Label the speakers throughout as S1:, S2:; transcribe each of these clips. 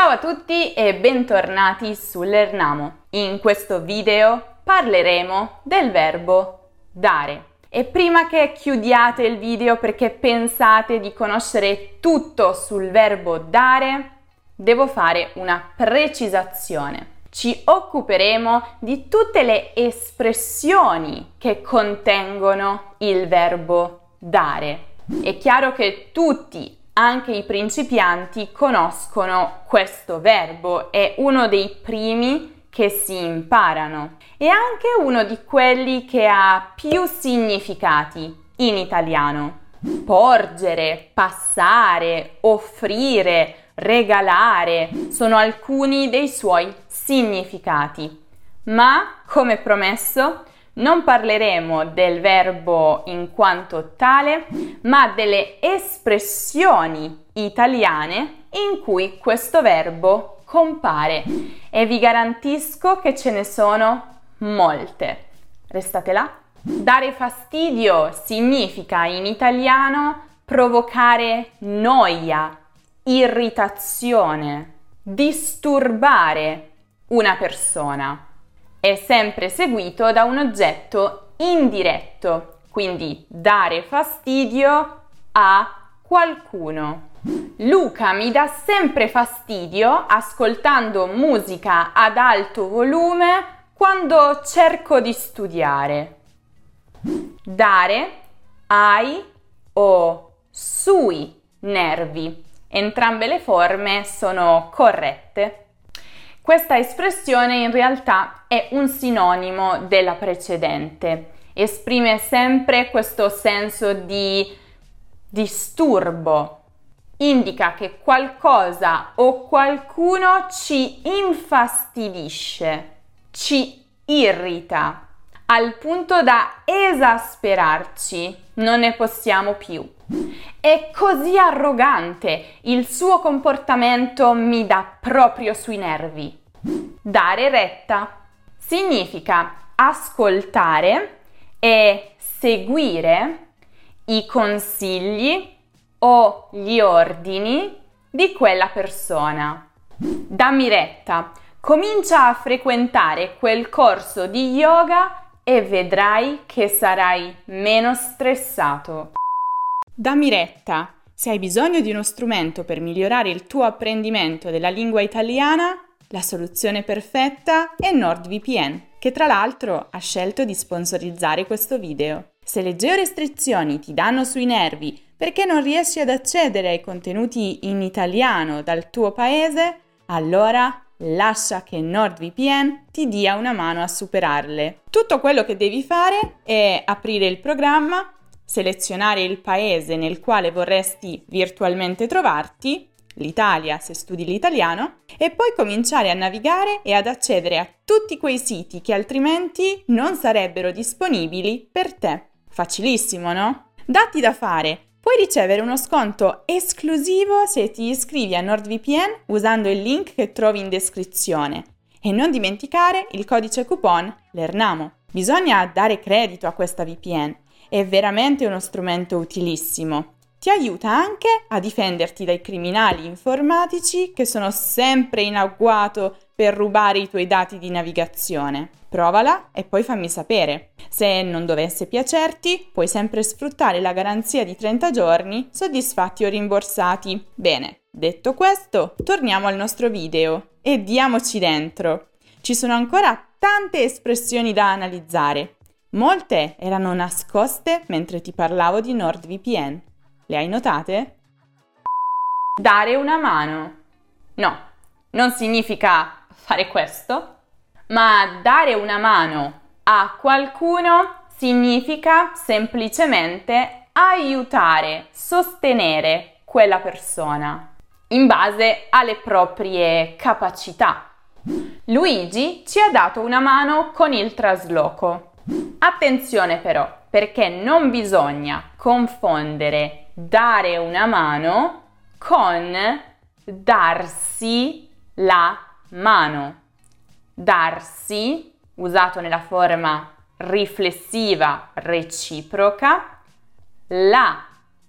S1: Ciao a tutti e bentornati su Lernamo. In questo video parleremo del verbo dare. E prima che chiudiate il video perché pensate di conoscere tutto sul verbo dare, devo fare una precisazione. Ci occuperemo di tutte le espressioni che contengono il verbo dare. È chiaro che tutti anche i principianti conoscono questo verbo, è uno dei primi che si imparano e anche uno di quelli che ha più significati in italiano. Porgere, passare, offrire, regalare sono alcuni dei suoi significati. Ma, come promesso, non parleremo del verbo in quanto tale, ma delle espressioni italiane in cui questo verbo compare e vi garantisco che ce ne sono molte. Restate là. Dare fastidio significa in italiano provocare noia, irritazione, disturbare una persona è sempre seguito da un oggetto indiretto, quindi dare fastidio a qualcuno. Luca mi dà sempre fastidio ascoltando musica ad alto volume quando cerco di studiare. Dare ai o sui nervi. Entrambe le forme sono corrette. Questa espressione in realtà è un sinonimo della precedente, esprime sempre questo senso di disturbo, indica che qualcosa o qualcuno ci infastidisce, ci irrita, al punto da esasperarci, non ne possiamo più. È così arrogante, il suo comportamento mi dà proprio sui nervi. Dare retta significa ascoltare e seguire i consigli o gli ordini di quella persona. Dammi retta, comincia a frequentare quel corso di yoga e vedrai che sarai meno stressato. Dammi retta, se hai bisogno di uno strumento per migliorare il tuo apprendimento della lingua italiana, la soluzione perfetta è NordVPN, che tra l'altro ha scelto di sponsorizzare questo video. Se le georestrizioni ti danno sui nervi perché non riesci ad accedere ai contenuti in italiano dal tuo paese, allora lascia che NordVPN ti dia una mano a superarle. Tutto quello che devi fare è aprire il programma, selezionare il paese nel quale vorresti virtualmente trovarti l'Italia se studi l'italiano, e poi cominciare a navigare e ad accedere a tutti quei siti che altrimenti non sarebbero disponibili per te. Facilissimo, no? Datti da fare! Puoi ricevere uno sconto esclusivo se ti iscrivi a NordVPN usando il link che trovi in descrizione. E non dimenticare il codice coupon LERNAMO. Bisogna dare credito a questa VPN, è veramente uno strumento utilissimo ti aiuta anche a difenderti dai criminali informatici che sono sempre in agguato per rubare i tuoi dati di navigazione. Provala e poi fammi sapere. Se non dovesse piacerti, puoi sempre sfruttare la garanzia di 30 giorni soddisfatti o rimborsati. Bene, detto questo, torniamo al nostro video e diamoci dentro. Ci sono ancora tante espressioni da analizzare. Molte erano nascoste mentre ti parlavo di NordVPN. Le hai notate? Dare una mano. No, non significa fare questo, ma dare una mano a qualcuno significa semplicemente aiutare, sostenere quella persona in base alle proprie capacità. Luigi ci ha dato una mano con il trasloco. Attenzione però, perché non bisogna confondere dare una mano con darsi la mano. Darsi, usato nella forma riflessiva reciproca, la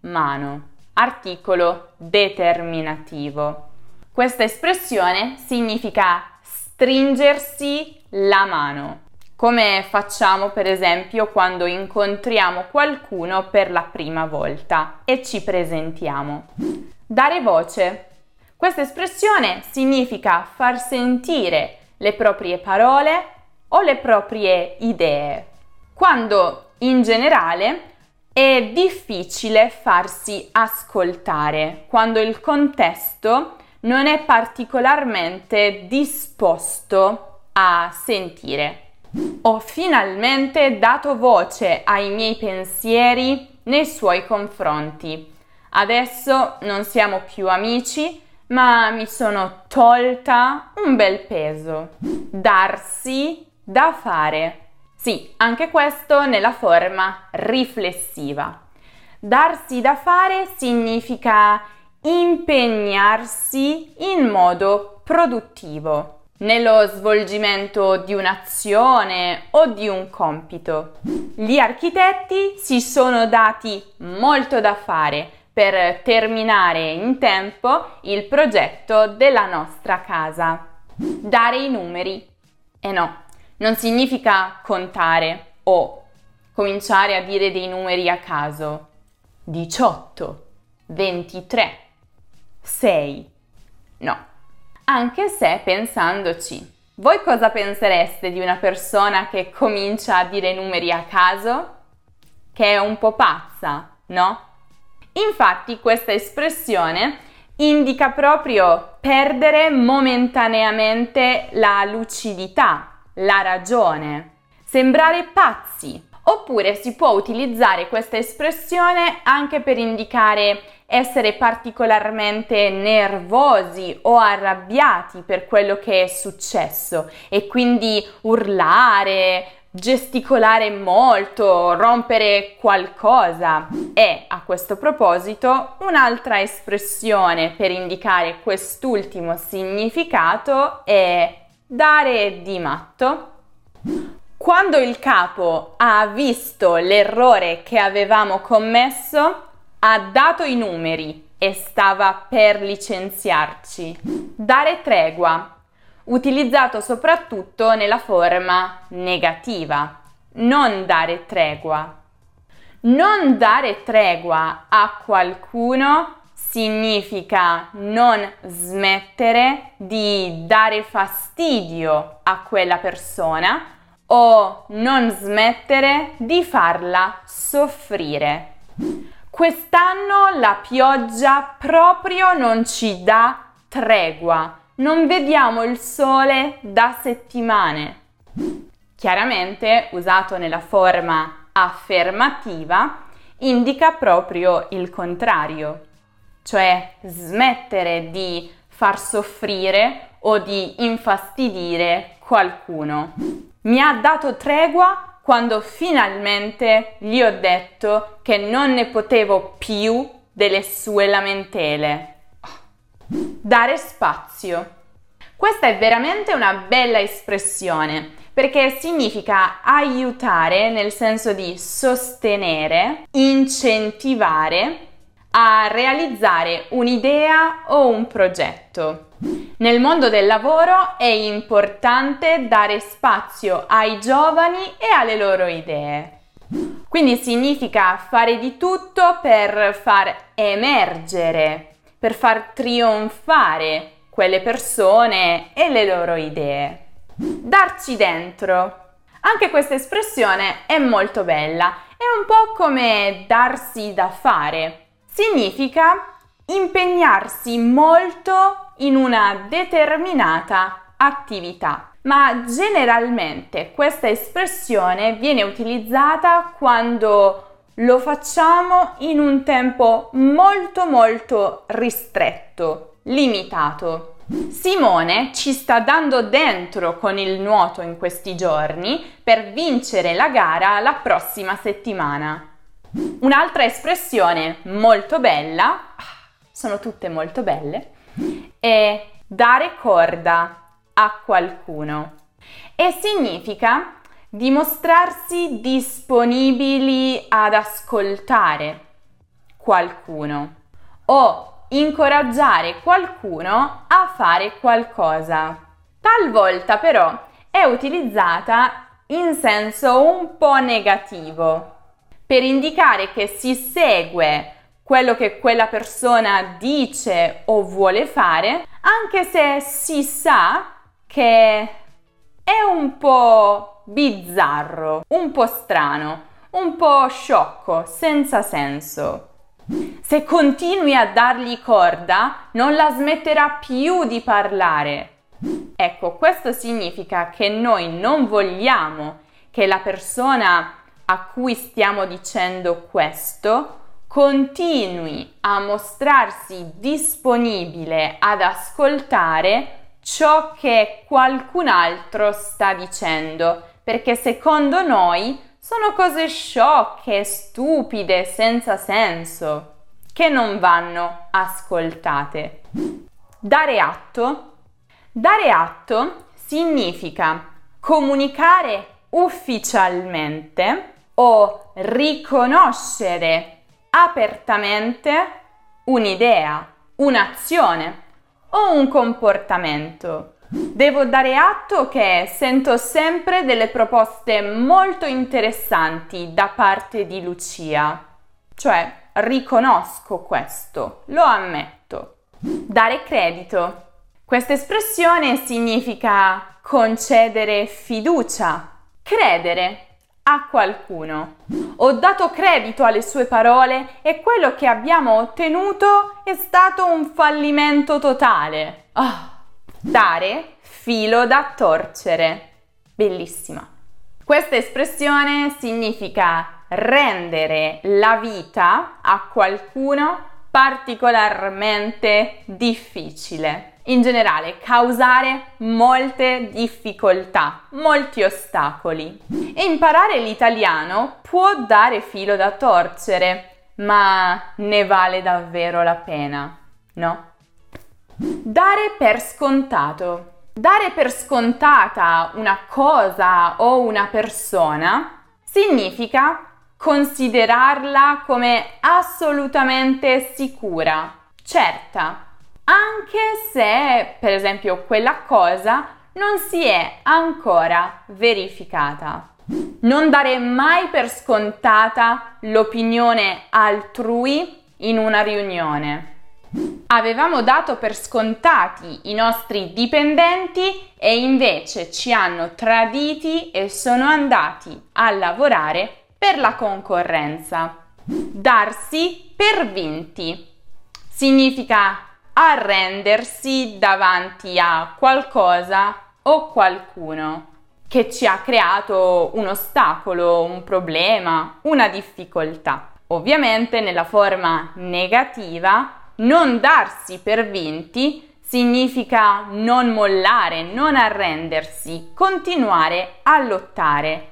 S1: mano. Articolo determinativo. Questa espressione significa stringersi la mano, come facciamo per esempio quando incontriamo qualcuno per la prima volta e ci presentiamo. Dare voce. Questa espressione significa far sentire le proprie parole o le proprie idee, quando in generale è difficile farsi ascoltare, quando il contesto non è particolarmente disposto a sentire. Ho finalmente dato voce ai miei pensieri nei suoi confronti. Adesso non siamo più amici, ma mi sono tolta un bel peso. Darsi da fare. Sì, anche questo nella forma riflessiva. Darsi da fare significa impegnarsi in modo produttivo nello svolgimento di un'azione o di un compito. Gli architetti si sono dati molto da fare per terminare in tempo il progetto della nostra casa. Dare i numeri. E eh no, non significa contare o cominciare a dire dei numeri a caso. 18, 23, 6. No. Anche se pensandoci, voi cosa pensereste di una persona che comincia a dire numeri a caso? Che è un po' pazza, no? Infatti questa espressione indica proprio perdere momentaneamente la lucidità, la ragione, sembrare pazzi. Oppure si può utilizzare questa espressione anche per indicare essere particolarmente nervosi o arrabbiati per quello che è successo e quindi urlare, gesticolare molto, rompere qualcosa. E a questo proposito un'altra espressione per indicare quest'ultimo significato è dare di matto. Quando il capo ha visto l'errore che avevamo commesso, ha dato i numeri e stava per licenziarci. Dare tregua, utilizzato soprattutto nella forma negativa. Non dare tregua. Non dare tregua a qualcuno significa non smettere di dare fastidio a quella persona o non smettere di farla soffrire. Quest'anno la pioggia proprio non ci dà tregua, non vediamo il sole da settimane. Chiaramente, usato nella forma affermativa, indica proprio il contrario, cioè smettere di far soffrire o di infastidire qualcuno. Mi ha dato tregua quando finalmente gli ho detto che non ne potevo più delle sue lamentele. Dare spazio. Questa è veramente una bella espressione perché significa aiutare nel senso di sostenere, incentivare a realizzare un'idea o un progetto. Nel mondo del lavoro è importante dare spazio ai giovani e alle loro idee. Quindi significa fare di tutto per far emergere, per far trionfare quelle persone e le loro idee. Darci dentro. Anche questa espressione è molto bella, è un po' come darsi da fare. Significa impegnarsi molto in una determinata attività. Ma generalmente questa espressione viene utilizzata quando lo facciamo in un tempo molto molto ristretto, limitato. Simone ci sta dando dentro con il nuoto in questi giorni per vincere la gara la prossima settimana. Un'altra espressione molto bella sono tutte molto belle, è dare corda a qualcuno e significa dimostrarsi disponibili ad ascoltare qualcuno o incoraggiare qualcuno a fare qualcosa. Talvolta però è utilizzata in senso un po' negativo per indicare che si segue quello che quella persona dice o vuole fare, anche se si sa che è un po' bizzarro, un po' strano, un po' sciocco, senza senso. Se continui a dargli corda, non la smetterà più di parlare. Ecco, questo significa che noi non vogliamo che la persona a cui stiamo dicendo questo continui a mostrarsi disponibile ad ascoltare ciò che qualcun altro sta dicendo, perché secondo noi sono cose sciocche, stupide, senza senso, che non vanno ascoltate. Dare atto. Dare atto significa comunicare ufficialmente o riconoscere apertamente un'idea, un'azione o un comportamento. Devo dare atto che sento sempre delle proposte molto interessanti da parte di Lucia, cioè riconosco questo, lo ammetto. Dare credito. Questa espressione significa concedere fiducia, credere a qualcuno. Ho dato credito alle sue parole e quello che abbiamo ottenuto è stato un fallimento totale. Oh, dare filo da torcere. Bellissima. Questa espressione significa rendere la vita a qualcuno particolarmente difficile in generale causare molte difficoltà, molti ostacoli. E imparare l'italiano può dare filo da torcere, ma ne vale davvero la pena, no? Dare per scontato. Dare per scontata una cosa o una persona significa considerarla come assolutamente sicura, certa, anche se, per esempio, quella cosa non si è ancora verificata. Non dare mai per scontata l'opinione altrui in una riunione. Avevamo dato per scontati i nostri dipendenti e invece ci hanno traditi e sono andati a lavorare per la concorrenza. Darsi per vinti significa arrendersi davanti a qualcosa o qualcuno che ci ha creato un ostacolo, un problema, una difficoltà. Ovviamente nella forma negativa, non darsi per vinti significa non mollare, non arrendersi, continuare a lottare.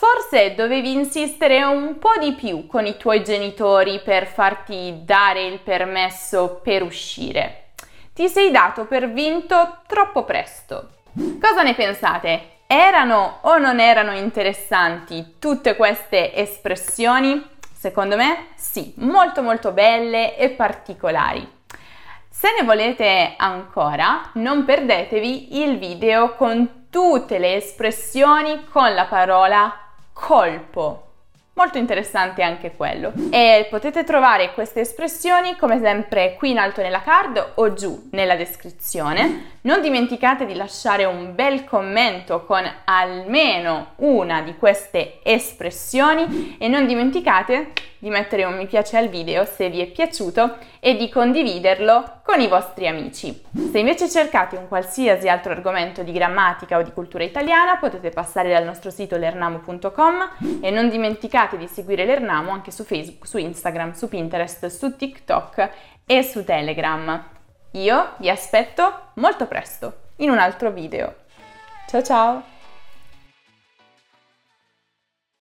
S1: Forse dovevi insistere un po' di più con i tuoi genitori per farti dare il permesso per uscire. Ti sei dato per vinto troppo presto. Cosa ne pensate? Erano o non erano interessanti tutte queste espressioni? Secondo me sì, molto molto belle e particolari. Se ne volete ancora, non perdetevi il video con tutte le espressioni con la parola colpo. Molto interessante anche quello. E potete trovare queste espressioni come sempre qui in alto nella card o giù nella descrizione. Non dimenticate di lasciare un bel commento con almeno una di queste espressioni e non dimenticate di mettere un mi piace al video se vi è piaciuto e di condividerlo con i vostri amici. Se invece cercate un qualsiasi altro argomento di grammatica o di cultura italiana potete passare dal nostro sito lernamo.com e non dimenticate di seguire l'Ernamo anche su Facebook, su Instagram, su Pinterest, su TikTok e su Telegram. Io vi aspetto molto presto in un altro video. Ciao ciao!